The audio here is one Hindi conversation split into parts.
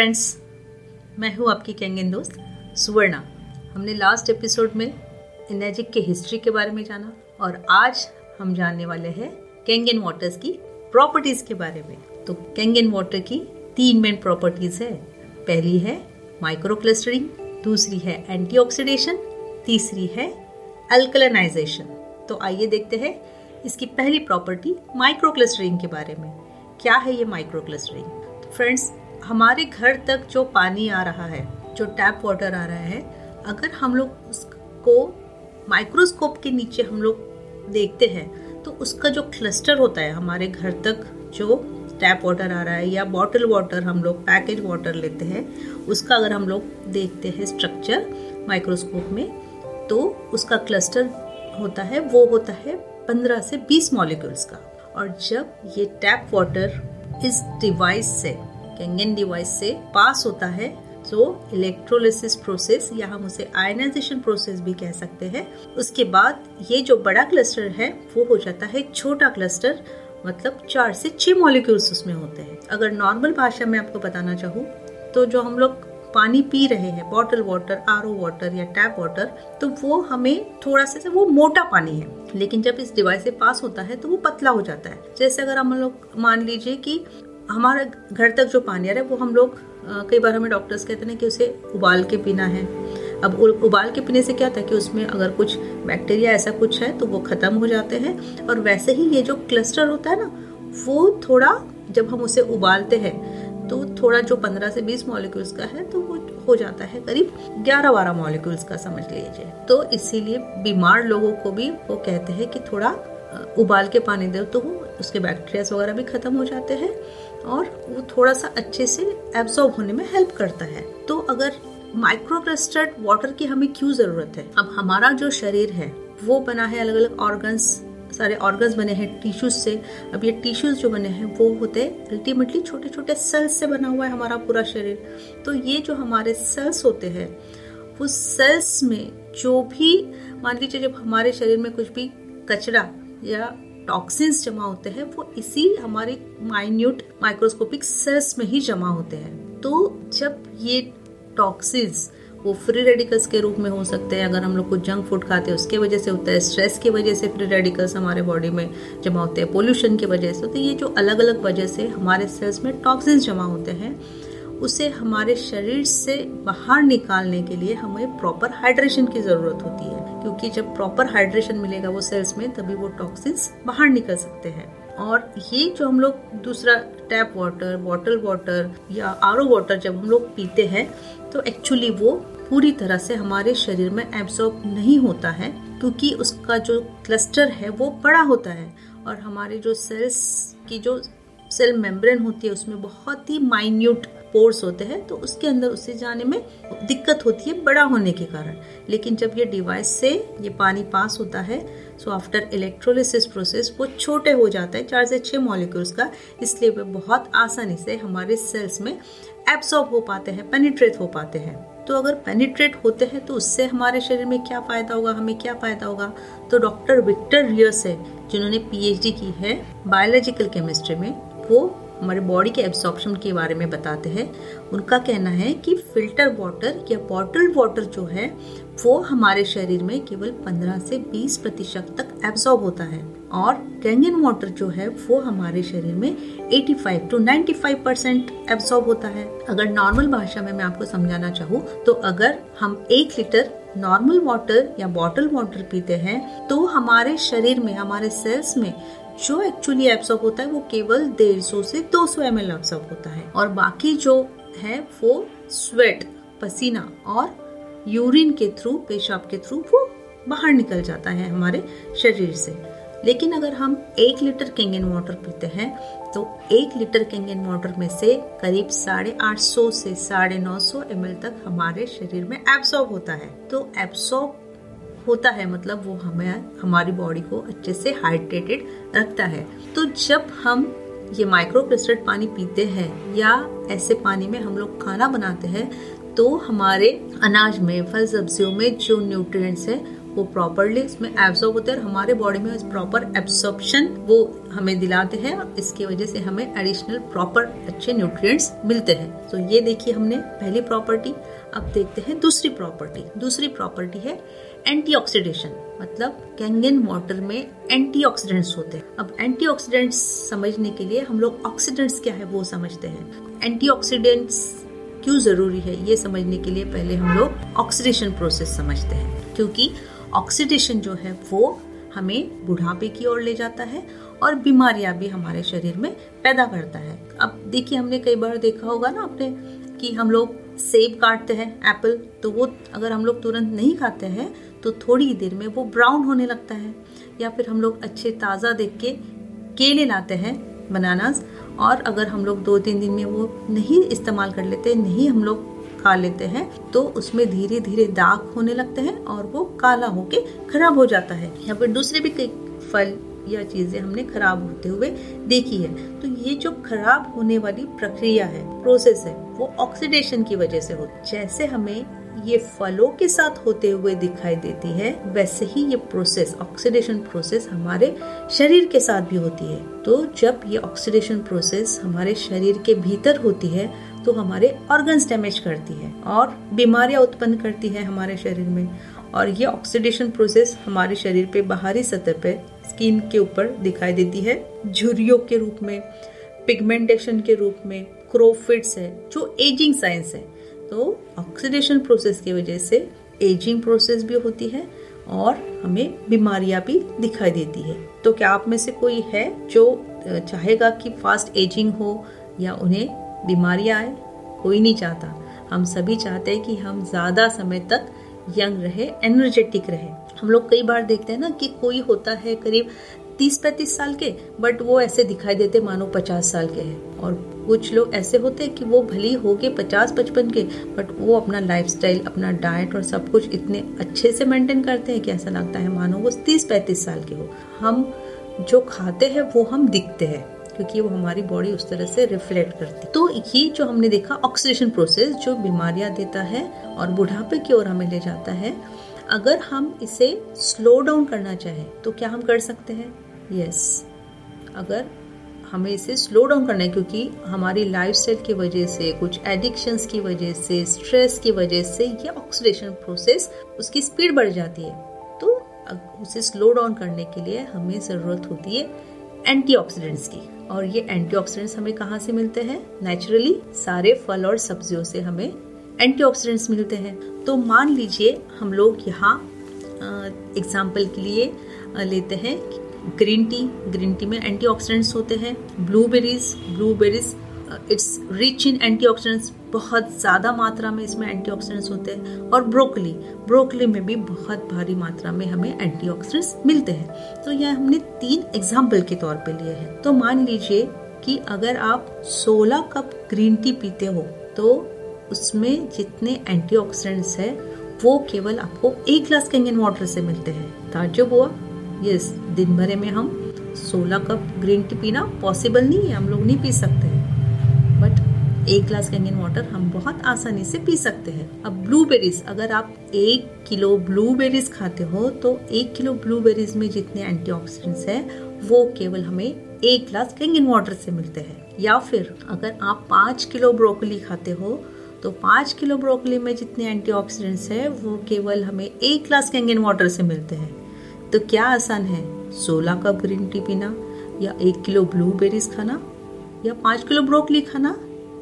फ्रेंड्स मैं हूँ आपकी कैंगन दोस्त, सुवर्णा। हमने लास्ट एपिसोड में एनर्जिक के हिस्ट्री के बारे में जाना और आज हम जानने वाले हैं कैंगन वाटर्स की प्रॉपर्टीज़ के बारे में। तो कैंगन वाटर की तीन मेन प्रॉपर्टीज़ है। पहली है माइक्रो क्लस्टरिंग दूसरी है एंटीऑक्सीडेशन तीसरी है अल्कलनाइजेशन तो आइए देखते हैं इसकी पहली प्रॉपर्टी माइक्रो क्लस्टरिंग के बारे में। क्या है ये माइक्रो क्लस्टरिंग फ्रेंड्स हमारे घर तक जो पानी आ रहा है, जो टैप वाटर आ रहा है, अगर हम लोग उसको माइक्रोस्कोप के नीचे हम लोग देखते हैं तो उसका जो क्लस्टर होता है हमारे घर तक जो टैप वाटर आ रहा है या बॉटल वाटर हम लोग पैकेज वाटर लेते हैं, उसका अगर हम लोग देखते हैं स्ट्रक्चर माइक्रोस्कोप में तो उसका क्लस्टर होता है, वो होता है 15 से 20 मॉलिक्यूल्स का। और जब ये टैप वाटर इस डिवाइस से कैंगन डिवाइस से पास होता है तो इलेक्ट्रोलिसिस प्रोसेस या हम उसे आयनाइजेशन प्रोसेस भी कह सकते हैं। उसके बाद ये जो बड़ा क्लस्टर है, वो हो जाता है छोटा क्लस्टर मतलब चार से छह मॉलिक्यूल्स उसमें होते हैं। अगर नॉर्मल भाषा में आपको बताना चाहूँ तो जो हम लोग पानी पी रहे हैं bottle water R O water या टैप वाटर तो वो हमें थोड़ा सा, वो मोटा पानी है। लेकिन जब इस डिवाइस से पास होता है तो वो पतला हो जाता है। जैसे अगर हम लोग मान लीजिए कि हमारे घर तक जो पानी आ रहा है, वो हम लोग कई बार हमें डॉक्टर्स कहते हैं कि उसे उबाल के पीना है। अब उबाल के पीने से क्या था कि उसमें अगर कुछ बैक्टीरिया ऐसा कुछ है तो वो खत्म हो जाते हैं। और वैसे ही ये जो क्लस्टर होता है ना, वो थोड़ा जब हम उसे उबालते हैं तो थोड़ा जो 15 से 20 मॉलिक्यूल्स का है तो वो हो जाता है करीब 11-12 मॉलिक्यूल्स का, समझ लीजिए। तो इसीलिए बीमार लोगों को भी वो कहते हैं कि थोड़ा उबाल के पानी दो तो उसके बैक्टीरिया वगैरह भी खत्म हो जाते हैं। और वो थोड़ा सा अच्छे से एब्सॉर्ब होने में हेल्प करता है। तो अगर माइक्रोक्रिस्टल्ड वाटर की हमें क्यों ज़रूरत है? अब हमारा जो शरीर है, वो बना है अलग अलग ऑर्गन्स सारे ऑर्गन्स बने हैं टिश्यूज से। अब ये टिश्यूज जो बने हैं, वो होते हैं अल्टीमेटली छोटे छोटे सेल्स से बना हुआ है हमारा पूरा शरीर। तो ये जो हमारे सेल्स होते हैं, वो सेल्स में जो भी, मान लीजिए जब हमारे शरीर में कुछ भी कचरा या टॉक्सिन्स जमा होते हैं, वो इसी हमारे माइन्यूट माइक्रोस्कोपिक सेल्स में ही जमा होते हैं। तो जब ये टॉक्सिन्स वो फ्री रेडिकल्स के रूप में हो सकते हैं, अगर हम लोग कुछ जंक फ़ूड खाते हैं, उसके वजह से होता है स्ट्रेस की वजह से फ्री रेडिकल्स हमारे बॉडी में जमा होते हैं पोल्यूशन की वजह से। तो ये जो अलग अलग वजह से हमारे सेल्स में टॉक्सिन्स जमा होते हैं उसे हमारे शरीर से बाहर निकालने के लिए हमें प्रॉपर हाइड्रेशन की ज़रूरत होती है। क्योंकि जब प्रॉपर हाइड्रेशन मिलेगा वो सेल्स में, तभी वो टॉक्सिन्स बाहर निकल सकते हैं। और ये जो हम लोग दूसरा टैप वाटर बॉटल वाटर या आरओ वाटर जब हम लोग पीते हैं तो एक्चुअली वो पूरी तरह से हमारे शरीर में एब्सॉर्ब नहीं होता है, क्योंकि उसका जो क्लस्टर है वो बड़ा होता है। और हमारे जो सेल्स की जो सेल मेम्ब्रेन होती है, उसमें बहुत ही माइन्यूट पोर्स होते हैं तो उसके अंदर उसे जाने में दिक्कत होती है बड़ा होने के कारण। लेकिन जब ये डिवाइस से ये पानी पास होता है सो आफ्टर इलेक्ट्रोलिसिस प्रोसेस वो छोटे हो जाता है, चार से छह मॉलिक्यूल्स का, इसलिए वे बहुत आसानी से हमारे सेल्स में एब्सॉर्ब हो पाते हैं पेनिट्रेट हो पाते हैं। तो अगर पेनिट्रेट होते हैं तो उससे हमारे शरीर में क्या फ़ायदा होगा, हमें क्या फ़ायदा होगा? तो डॉक्टर विक्टर रियर्स है, जिन्होंने पीएचडी की है बायोलॉजिकल केमिस्ट्री में, वो हमारे बॉडी के एब्सॉर्प्शन के बारे में बताते हैं। उनका कहना है कि फ़िल्टर वाटर या बॉटल वाटर जो है, वो हमारे शरीर में केवल 15 से 20 प्रतिशत तक एब्सॉर्ब होता है। और कैंगन वाटर जो है, वो हमारे शरीर में 85 टू 95 परसेंट एब्सॉर्ब होता है। अगर नॉर्मल भाषा में मैं आपको समझाना चाहूँ तो अगर हम एक लीटर नॉर्मल वाटर या बॉटल वाटर पीते हैं तो हमारे शरीर में, हमारे सेल्स में जो एक्चुअली एब्सॉर्ब होता है, वो केवल डेढ़ सौ से दो सौ एम एल एब्सॉर्ब होता है। और बाकी जो है, वो स्वेट पसीना और यूरिन के थ्रू पेशाब के थ्रू वो बाहर निकल जाता है हमारे शरीर से। लेकिन अगर हम एक लीटर कैंगन वाटर पीते हैं तो एक लीटर कैंगन वाटर में से करीब साढ़े आठ सौ से साढ़े नौ सौ एम तक हमारे शरीर में एब्सॉर्ब होता है। तो एब्सॉर्ब होता है मतलब वो हमें, हमारी बॉडी को अच्छे से हाइड्रेटेड रखता है। तो जब हम ये माइक्रो क्रिस्टल पानी पीते हैं या ऐसे पानी में हम लोग खाना बनाते हैं तो हमारे अनाज में, फल सब्जियों में जो न्यूट्रिएंट्स है, वो प्रॉपरली इसमें एब्सॉर्ब होते हैं और हमारे बॉडी में प्रॉपर एब्सॉर्प्शन वो हमें दिलाते हैं इसकी वजह से हमें एडिशनल प्रॉपर अच्छे न्यूट्रिएंट्स मिलते हैं। तो ये देखिए हमने पहली प्रॉपर्टी अब देखते हैं दूसरी प्रॉपर्टी दूसरी प्रॉपर्टी है एंटीऑक्सीडेशन मतलब कैंगन वाटर में एंटीऑक्सीडेंट्स होते हैं। अब एंटीऑक्सीडेंट्स समझने के लिए हम लोग ऑक्सीडेंट्स क्या है वो समझते हैं। एंटीऑक्सीडेंट्स क्यों ज़रूरी है ये समझने के लिए पहले हम लोग ऑक्सीडेशन प्रोसेस समझते हैं, क्योंकि ऑक्सीडेशन जो है वो हमें बुढ़ापे की ओर ले जाता है और बीमारियाँ भी हमारे शरीर में पैदा करता है। अब देखिए हमने कई बार देखा होगा ना आपने कि हम लोग सेब काटते हैं एप्पल तो वो अगर हम लोग तुरंत नहीं खाते हैं तो थोड़ी देर में वो ब्राउन होने लगता है। या फिर हम लोग अच्छे ताज़ा देख के केले लाते हैं बनानास और अगर हम लोग दो तीन दिन में वो नहीं इस्तेमाल कर लेते, नहीं हम लोग खा लेते हैं तो उसमें धीरे धीरे दाग होने लगते हैं और वो काला होके खराब हो जाता है। या फिर दूसरे भी कई फल या चीज़ें हमने खराब होते हुए देखी है। तो ये जो खराब होने वाली प्रक्रिया है प्रोसेस है, वो ऑक्सीडेशन की वजह से होती जैसे हमें ये फलों के साथ होते हुए दिखाई देती है, वैसे ही ये प्रोसेस ऑक्सीडेशन प्रोसेस हमारे शरीर के साथ भी होती है। तो जब ये ऑक्सीडेशन प्रोसेस हमारे शरीर के भीतर होती है तो हमारे ऑर्गन्स डैमेज करती है और बीमारियाँ उत्पन्न करती है हमारे शरीर में। और ये ऑक्सीडेशन प्रोसेस हमारे शरीर पे बाहरी सतह पे स्किन के ऊपर दिखाई देती है। झुरियों के रूप में पिगमेंटेशन के रूप में क्रोफिट्स है, जो एजिंग साइंस है। तो ऑक्सीडेशन प्रोसेस की वजह से एजिंग प्रोसेस भी होती है और हमें बीमारियाँ भी दिखाई देती है। तो क्या आप में से कोई है जो चाहेगा कि फास्ट एजिंग हो या उन्हें बीमारियाँ आए? कोई नहीं चाहता। हम सभी चाहते हैं कि हम ज़्यादा समय तक यंग रहे एनर्जेटिक रहे। हम लोग कई बार देखते हैं ना कि कोई होता है करीब तीस पैंतीस साल के बट वो ऐसे दिखाई देते, मानो पचास साल के हैं। और कुछ लोग ऐसे होते हैं कि वो भली हो गए पचास पचपन के बट वो अपना लाइफस्टाइल अपना डाइट और सब कुछ इतने अच्छे से मेंटेन करते हैं कि ऐसा लगता है मानो वो तीस पैंतीस साल के हो। हम जो खाते हैं, वो हम दिखते हैं। क्योंकि वो हमारी बॉडी उस तरह से रिफ्लेक्ट करती तो ये जो हमने देखा ऑक्सीडेशन प्रोसेस जो बीमारियाँ देता है और बुढ़ापे की ओर हमें ले जाता है, अगर हम इसे स्लो डाउन करना चाहें तो क्या हम कर सकते हैं? Yes yes. अगर हमें इसे स्लो डाउन करना है, क्योंकि हमारी लाइफ स्टाइल की वजह से, कुछ एडिक्शंस की वजह से स्ट्रेस की वजह से ये ऑक्सीडेशन प्रोसेस उसकी स्पीड बढ़ जाती है। तो उसे स्लो डाउन करने के लिए हमें ज़रूरत होती है एंटीऑक्सीडेंट्स की। और ये एंटीऑक्सीडेंट्स हमें कहाँ से मिलते हैं? नेचुरली सारे फल और सब्जियों से हमें एंटीऑक्सीडेंट्स मिलते हैं। तो मान लीजिए, हम लोग यहाँ एग्ज़ाम्पल के लिए लेते हैं ग्रीन टी ग्रीन टी में एंटीऑक्सीडेंट्स होते हैं। Blueberries blueberries it's rich in antioxidants बहुत ज़्यादा मात्रा में इसमें एंटीऑक्सीडेंट्स होते हैं। और ब्रोकली ब्रोकली में भी बहुत भारी मात्रा में हमें एंटीऑक्सीडेंट्स मिलते हैं। तो यह हमने तीन एग्ज़ाम्पल के तौर पे लिए हैं। तो मान लीजिए कि अगर आप 16 कप ग्रीन टी पीते हो तो उसमें जितने एंटीऑक्सीडेंट्स है, वो केवल आपको एक ग्लास कैंगन वाटर से मिलते हैं। ताजुब हुआ। यस दिन भरे में हम 16 कप ग्रीन टी पीना पॉसिबल नहीं है। हम लोग नहीं पी सकते। एक ग्लास कैंगन वाटर हम बहुत आसानी से पी सकते हैं। अब ब्लूबेरीज अगर आप एक किलो ब्लूबेरीज खाते हो तो एक किलो ब्लूबेरीज में जितने एंटीऑक्सीडेंट्स है, वो केवल हमें एक ग्लास कैंगन वाटर से मिलते हैं। या फिर अगर आप पाँच किलो ब्रोकली खाते हो तो पाँच किलो ब्रोकली में जितने एंटीऑक्सीडेंट्स है, वो केवल हमें एक ग्लास कैंगन वाटर से मिलते हैं। तो क्या आसान है? सोलह कप ग्रीन टी पीना, या एक किलो ब्लूबेरीज खाना, या पाँच किलो ब्रोकली खाना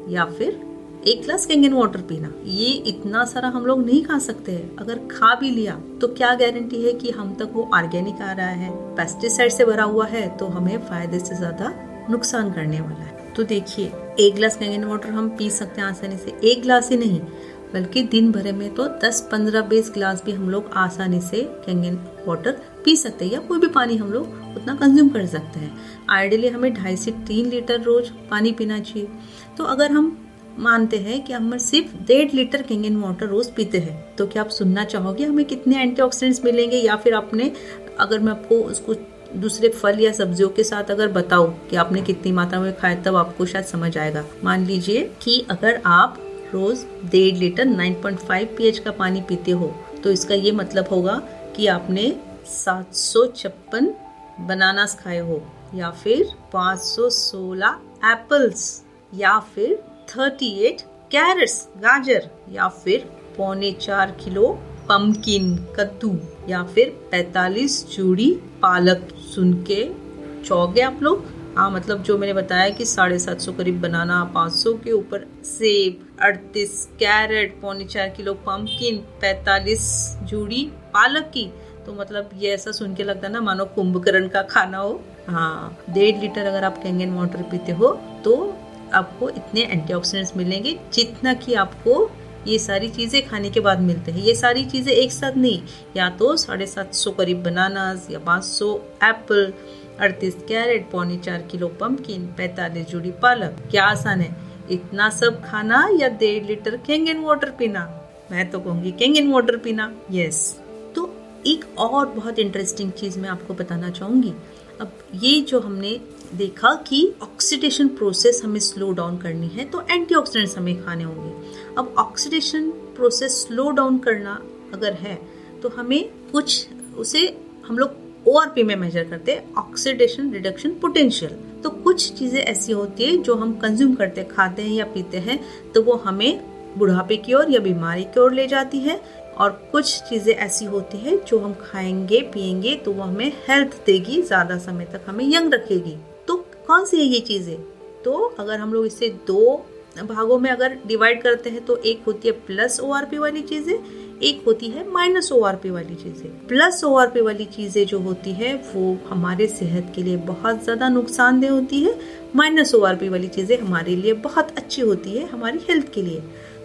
या फिर एक ग्लास कैंगन वाटर पीना। ये इतना सारा हम लोग नहीं खा सकते हैं। अगर खा भी लिया तो क्या गारंटी है कि हम तक वो ऑर्गेनिक आ रहा है? पेस्टिसाइड से भरा हुआ है तो हमें फ़ायदे से ज़्यादा नुकसान करने वाला है। तो देखिए, एक ग्लास कैंगन वाटर हम पी सकते हैं आसानी से। एक ग्लास ही नहीं, बल्कि दिन भरे में तो 10 15 20 ग्लास भी हम लोग आसानी से कैंगन वाटर पी सकते हैं, या कोई भी पानी हम लोग उतना कंज्यूम कर सकते हैं। आइडियली हमें ढाई से तीन लीटर रोज पानी पीना चाहिए। तो अगर हम मानते हैं कि हम सिर्फ़ डेढ़ लीटर कैंगन वाटर रोज पीते हैं तो क्या आप सुनना चाहोगे हमें कितने एंटीऑक्सीडेंट्स मिलेंगे या फिर आपने, अगर मैं आपको उसको दूसरे फल या सब्जियों के साथ अगर बताओ कि आपने कितनी मात्रा में खाया, तब आपको शायद समझ आएगा। मान लीजिए कि अगर आप रोज डेढ़ लीटर 9.5 पीएच का पानी पीते हो तो इसका ये मतलब होगा कि आपने सात सौ छप्पन बनानास खाए हो, या फिर 516 एप्पल्स या फिर 38 कैरेट्स गाजर, या फिर पौने चार किलो पम्पकिन कद्दू, या फिर 45 चूड़ी पालक सुन के चौक आप लोग। हाँ मतलब जो मैंने बताया कि साढ़े सात सौ करीब बनाना, पाँच सौ के ऊपर सेब, अड़तीस कैरेट, पौने चार किलो पम्पकिन पैतालीस जूड़ी पालक की तो मतलब ये ऐसा सुन के लगता है ना, मानो कुंभकर्ण का खाना हो। हाँ डेढ़ लीटर अगर आप कैंगन वाटर पीते हो तो आपको इतने एंटीऑक्सीडेंट्स मिलेंगे जितना कि आपको ये सारी चीज़ें खाने के बाद मिलते हैं। ये सारी चीज़ें एक साथ नहीं, या तो साढ़े सात सौ करीब बनानास या पाँच सौ एप्पल अड़तीस कैरेट, पौने चार किलो पम्पकिन पैतालीस जुड़ी पालक। क्या आसान है? इतना सब खाना या डेढ़ लीटर कैंगन वाटर पीना? मैं तो कहूँगी कैंगन वाटर पीना यस एक और बहुत इंटरेस्टिंग चीज़ मैं आपको बताना चाहूँगी। अब ये जो हमने देखा कि ऑक्सीडेशन प्रोसेस हमें स्लो डाउन करनी है तो एंटीऑक्सीडेंट्स हमें खाने होंगे। अब ऑक्सीडेशन प्रोसेस स्लो डाउन करना अगर है तो हमें कुछ उसे हम लोग ओआरपी में मेजर करते हैं ऑक्सीडेशन रिडक्शन पोटेंशियल तो कुछ चीज़ें ऐसी होती है जो हम कंज्यूम करते खाते हैं या पीते हैं तो वो हमें बुढ़ापे की ओर या बीमारी की ओर ले जाती है। और कुछ चीज़ें ऐसी होती है जो हम खाएँगे, पिएँगे तो वो हमें हेल्थ देगी, ज़्यादा समय तक हमें यंग रखेगी। तो कौन सी है ये चीज़ें? तो अगर हम लोग इसे दो भागों में अगर डिवाइड करते हैं तो एक होती है प्लस ओआरपी वाली चीज़ें, एक होती है माइनस ओआरपी वाली चीज़ें। प्लस ओआरपी वाली चीज़ें जो होती है, वो हमारे सेहत के लिए बहुत ज़्यादा नुकसानदेह होती है। माइनस ओआरपी वाली चीज़ें हमारे लिए बहुत अच्छी होती है, हमारी हेल्थ के लिए।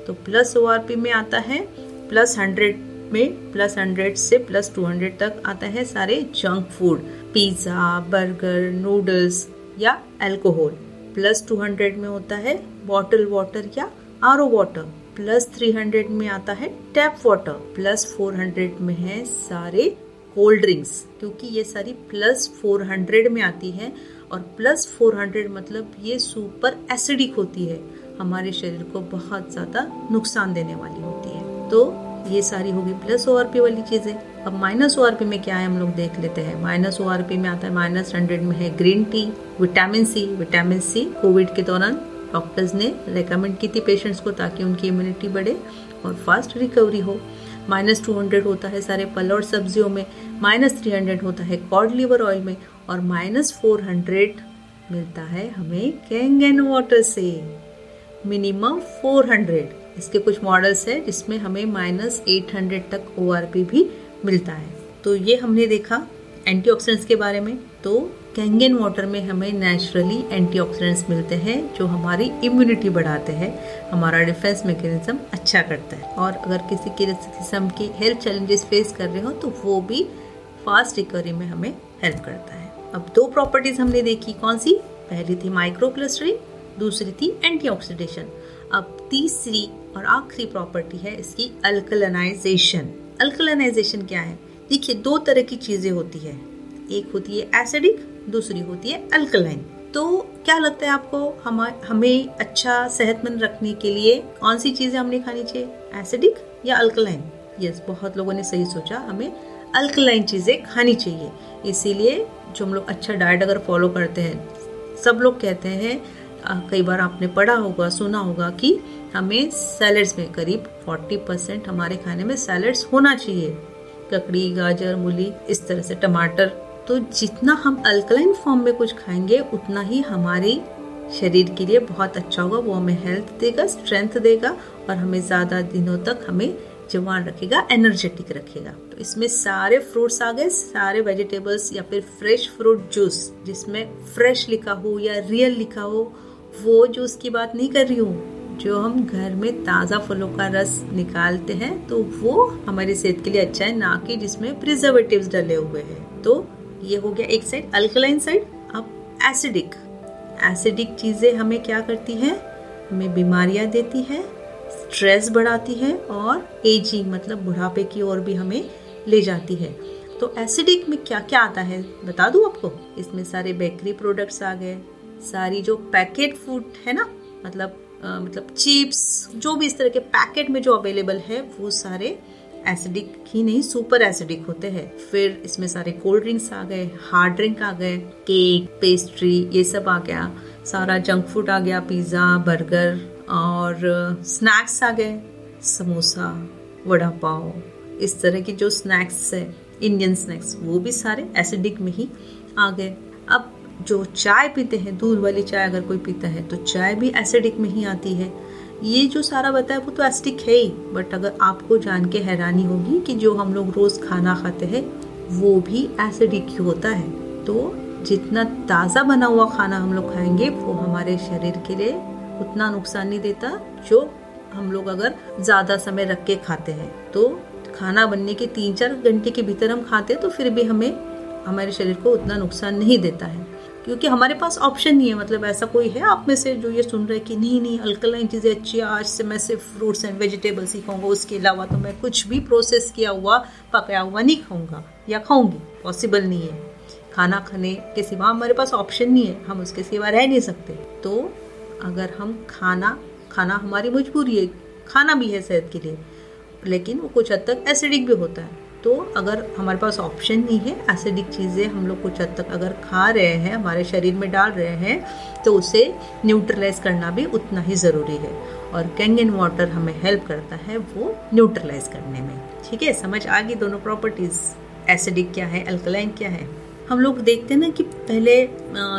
तो प्लस ओआरपी में आता है प्लस हंड्रेड में, प्लस हंड्रेड से प्लस टू हंड्रेड तक आता है सारे junk food. Pizza, burger, noodles या अल्कोहल। प्लस टू हंड्रेड में होता है बॉटल वाटर या R O water. Plus three hundred में आता है tap water. Plus four hundred में है सारे कोल्ड ड्रिंक्स, क्योंकि ये सारी प्लस फोर हंड्रेड में आती है और प्लस फोर हंड्रेड मतलब ये सुपर एसिडिक होती है। हमारे शरीर को बहुत ज़्यादा नुकसान देने वाली होती है। तो ये सारी होगी प्लस ओ आर पी वाली चीज़ें। अब माइनस ओ आर पी में क्या है हम लोग देख लेते हैं। माइनस ओ आर पी में आता है माइनस हंड्रेड में है green tea vitamin C vitamin C Covid के दौरान डॉक्टर्स ने रिकमेंड की थी पेशेंट्स को ताकि उनकी इम्यूनिटी बढ़े और फास्ट रिकवरी हो। माइनस टू हंड्रेड होता है सारे फल और सब्जियों में। माइनस थ्री हंड्रेड होता है कॉड लिवर ऑयल में और माइनस फोर हंड्रेड मिलता है हमें कैंगन वाटर से। मिनिमम फोर हंड्रेड इसके कुछ मॉडल्स है, जिसमें हमें माइनस एट हंड्रेड तक ओआरपी भी मिलता है। तो ये हमने देखा एंटीऑक्सीडेंट्स के बारे में। तो कैंगन वाटर में हमें नेचुरली एंटीऑक्सीडेंट्स मिलते हैं, जो हमारी इम्यूनिटी बढ़ाते हैं, हमारा डिफेंस मैकेनिज्म अच्छा करता है। और अगर किसी के किस्म की हेल्थ चैलेंजेस फेस कर रहे हो तो वो भी फास्ट रिकवरी में हमें हेल्प करता है। अब दो प्रॉपर्टीज़ हमने देखी, कौन सी? पहली थी माइक्रोक्लस्टरिंग दूसरी थी एंटीऑक्सीडेशन अब तीसरी और आखिरी प्रॉपर्टी है इसकी अल्कलनाइजेशन अल्कलनाइजेशन क्या है? देखिए, दो तरह की चीज़ें होती है। एक होती है एसिडिक दूसरी होती है अल्कलाइन तो क्या लगता है आपको, हम, हमें अच्छा सेहतमंद रखने के लिए कौन सी चीज़ें हमने खानी चाहिए? एसिडिक या अल्कलाइन यस बहुत लोगों ने सही सोचा, हमें अल्कलाइन चीज़ें खानी चाहिए। इसीलिए जो हम लोग अच्छा डाइट अगर फॉलो करते हैं, सब लोग कहते हैं कई बार आपने पढ़ा होगा, सुना होगा कि हमें सैलड्स में करीब 40 परसेंट हमारे खाने में सैलड्स होना चाहिए। ककड़ी, गाजर, मूली, इस तरह से टमाटर। तो जितना हम अल्कलाइन फॉर्म में कुछ खाएँगे, उतना ही हमारी शरीर के लिए बहुत अच्छा होगा। वो हमें हेल्थ देगा स्ट्रेंथ देगा और हमें ज़्यादा दिनों तक हमें जवान रखेगा एनर्जेटिक रखेगा। तो इसमें सारे फ्रूट्स आ गए, सारे वेजिटेबल्स या फिर फ्रेश फ्रूट जूस जिसमें फ्रेश लिखा हो या रियल लिखा हो वो जूस की बात नहीं कर रही हूँ, जो हम घर में ताज़ा फलों का रस निकालते हैं तो वो हमारी सेहत के लिए अच्छा है, ना कि जिसमें प्रिजर्वेटिव्स डले हुए हैं। तो ये हो गया एक साइड अल्कलाइन साइड अब एसिडिक एसिडिक चीज़ें हमें क्या करती है? हमें बीमारियाँ देती है स्ट्रेस बढ़ाती है और एजिंग मतलब बुढ़ापे की ओर भी हमें ले जाती है। तो एसिडिक में क्या क्या आता है? बता दू आपको? इसमें सारे बेकरी प्रोडक्ट्स आ गए। सारी जो पैकेट फ़ूड है ना मतलब आ, मतलब चिप्स जो भी इस तरह के पैकेट में जो अवेलेबल है वो सारे एसिडिक ही नहीं सुपर एसिडिक होते हैं। फिर इसमें सारे कोल्ड ड्रिंक्स आ गए हार्ड ड्रिंक आ गए केक पेस्ट्री ये सब आ गया सारा जंक फ़ूड आ गया पिज़्ज़ा बर्गर और स्नैक्स आ गए समोसा वड़ा पाव इस तरह की जो स्नैक्स है इंडियन स्नैक्स वो भी सारे एसिडिक में ही आ गए। जो चाय पीते हैं, दूध वाली चाय अगर कोई पीता है तो चाय भी एसिडिक में ही आती है। ये जो सारा बताया, वो तो एसिडिक है ही बट अगर आपको जान के हैरानी होगी कि जो हम लोग रोज खाना खाते हैं, वो भी एसिडिक ही होता है। तो जितना ताज़ा बना हुआ खाना हम लोग खाएँगे, वो हमारे शरीर के लिए उतना नुकसान नहीं देता, जो हम लोग अगर ज़्यादा समय रख के खाते हैं। तो खाना बनने के तीन चार घंटे के भीतर हम खाते हैं तो फिर भी हमें, हमारे शरीर को उतना नुकसान नहीं देता है। क्योंकि हमारे पास ऑप्शन नहीं है मतलब ऐसा कोई है। आप में से जो ये सुन रहे हैं कि नहीं नहीं अल्कलाइन चीज़ें अच्छी है, आज से मैं सिर्फ़ फ्रूट्स एंड वेजिटेबल्स ही खाऊँगा उसके अलावा तो मैं कुछ भी प्रोसेस किया हुआ, पकाया हुआ नहीं खाऊँगा या खाऊँगी। पॉसिबल नहीं है। खाना खाने के सिवा हमारे पास ऑप्शन नहीं है, हम उसके सिवा रह नहीं सकते। तो अगर हम खाना खाना हमारी मजबूरी है, खाना भी है सेहत के लिए, लेकिन वो कुछ हद तक एसिडिक भी होता है। तो अगर हमारे पास ऑप्शन नहीं है एसिडिक चीज़ें हम लोग कुछ हद तक अगर खा रहे हैं, हमारे शरीर में डाल रहे हैं तो उसे न्यूट्रलाइज करना भी उतना ही ज़रूरी है। और कैंगन वाटर हमें हेल्प करता है वो न्यूट्रलाइज करने में। ठीक है? समझ आ गई दोनों प्रॉपर्टीज़ एसिडिक क्या है? अल्कलाइन क्या है? हम लोग देखते हैं ना कि पहले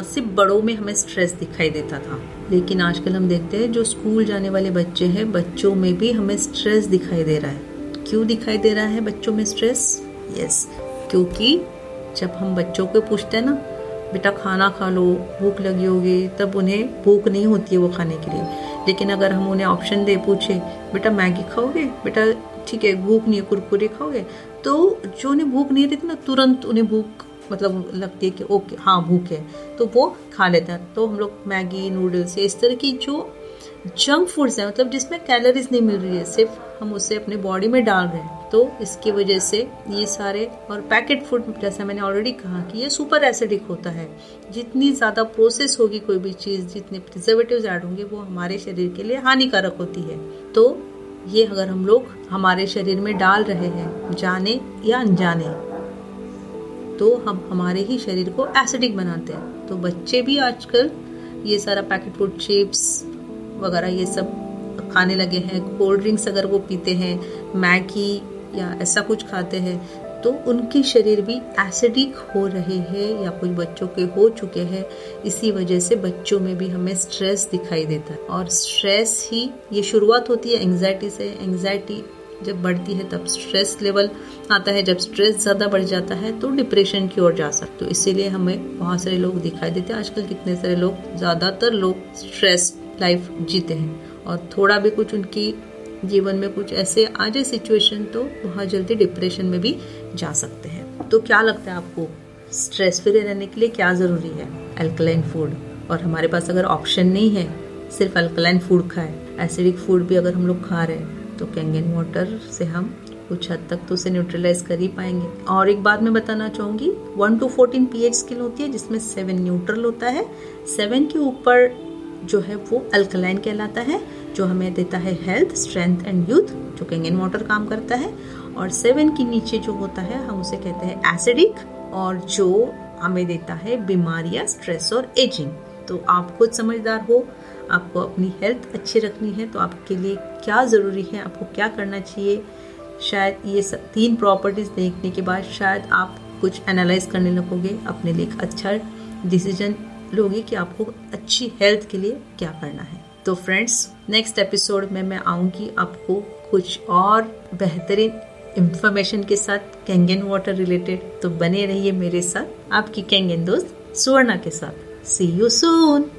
सिर्फ़ बड़ों में हमें स्ट्रेस दिखाई देता था। लेकिन आजकल हम देखते हैं जो स्कूल जाने वाले बच्चे हैं, बच्चों में भी हमें स्ट्रेस दिखाई दे रहा है। क्यों दिखाई दे रहा है बच्चों में स्ट्रेस यस क्योंकि जब हम बच्चों को पूछते हैं ना, बेटा, खाना खा लो, भूख लगी होगी, तब उन्हें भूख नहीं होती है वो खाने के लिए। लेकिन अगर हम उन्हें ऑप्शन दे पूछे, बेटा, मैगी खाओगे? बेटा, ठीक है, भूख नहीं है, कुरकुरे खाओगे? तो जो उन्हें भूख नहीं रहती ना, तुरंत उन्हें भूख मतलब लगती है कि, ओके हाँ भूख है। तो वो खा लेते हैं। तो हम लोग मैगी, नूडल्स, इस तरह की जो जंक फूड्स हैं मतलब जिसमें कैलोरीज नहीं मिल रही है, सिर्फ़ हम उसे अपने बॉडी में डाल रहे हैं। तो इसकी वजह से ये सारे, और पैकेट फ़ूड जैसा मैंने ऑलरेडी कहा कि ये सुपर एसिडिक होता है। जितनी ज़्यादा प्रोसेस होगी कोई भी चीज़, जितने प्रिजर्वेटिव ऐड होंगे, वो हमारे शरीर के लिए हानिकारक होती है। तो ये अगर हम लोग हमारे शरीर में डाल रहे हैं, जाने या अनजाने तो हम हमारे ही शरीर को एसिडिक बनाते हैं। तो बच्चे भी आजकल ये सारा पैकेट फ़ूड चिप्स वगैरह ये सब खाने लगे हैं। कोल्ड ड्रिंक्स अगर वो पीते हैं, मैगी या ऐसा कुछ खाते हैं तो उनके शरीर भी एसिडिक हो रहे हैं या कुछ बच्चों के हो चुके हैं। इसी वजह से बच्चों में भी हमें स्ट्रेस दिखाई देता है। और स्ट्रेस ही ये शुरुआत होती है एंग्जाइटी से। एंग्जाइटी जब बढ़ती है, तब स्ट्रेस लेवल आता है। जब स्ट्रेस ज़्यादा बढ़ जाता है तो डिप्रेशन की ओर जा सकते तो इसीलिए हमें बहुत सारे लोग दिखाई देते हैं। आजकल कितने सारे लोग, ज़्यादातर लोग स्ट्रेस लाइफ जीते हैं। और थोड़ा भी कुछ उनकी जीवन में कुछ ऐसे आ जाए सिचुएशन तो बहुत जल्दी डिप्रेशन में भी जा सकते हैं। तो क्या लगता है आपको स्ट्रेस फ्री रहने के लिए क्या ज़रूरी है? अल्कलाइन फ़ूड और हमारे पास अगर ऑप्शन नहीं है, सिर्फ़ अल्कलाइन फ़ूड खाए। एसिडिक फ़ूड भी अगर हम लोग खा रहे हैं तो कैंगन वाटर से हम कुछ हद तक तो उसे न्यूट्रलाइज कर ही पाएँगे। और एक बात मैं बताना चाहूँगी one to fourteen P scale होती है, जिसमें सेवन न्यूट्रल होता है। सेवन के ऊपर जो है वो अल्कलाइन कहलाता है, जो हमें देता है हेल्थ स्ट्रेंथ एंड यूथ जो कैंगन वाटर काम करता है। और सेवन के नीचे जो होता है, हम उसे कहते हैं एसिडिक और जो हमें देता है बीमारियाँ स्ट्रेस और एजिंग तो आप खुद समझदार हो, आपको अपनी हेल्थ अच्छी रखनी है तो आपके लिए क्या ज़रूरी है, आपको क्या करना चाहिए? शायद ये सब तीन प्रॉपर्टीज़ देखने के बाद शायद आप कुछ एनालाइज करने लगोगे, अपने लिए एक अच्छा डिसीज़न लोगे कि आपको अच्छी हेल्थ के लिए क्या करना है। तो फ्रेंड्स नेक्स्ट एपिसोड में मैं आऊँगी आपको कुछ और बेहतरीन इंफॉर्मेशन के साथ कैंगन वाटर रिलेटेड तो बने रहिए मेरे साथ, आपकी कैंगन दोस्त सुवर्णा के साथ। सी यू सून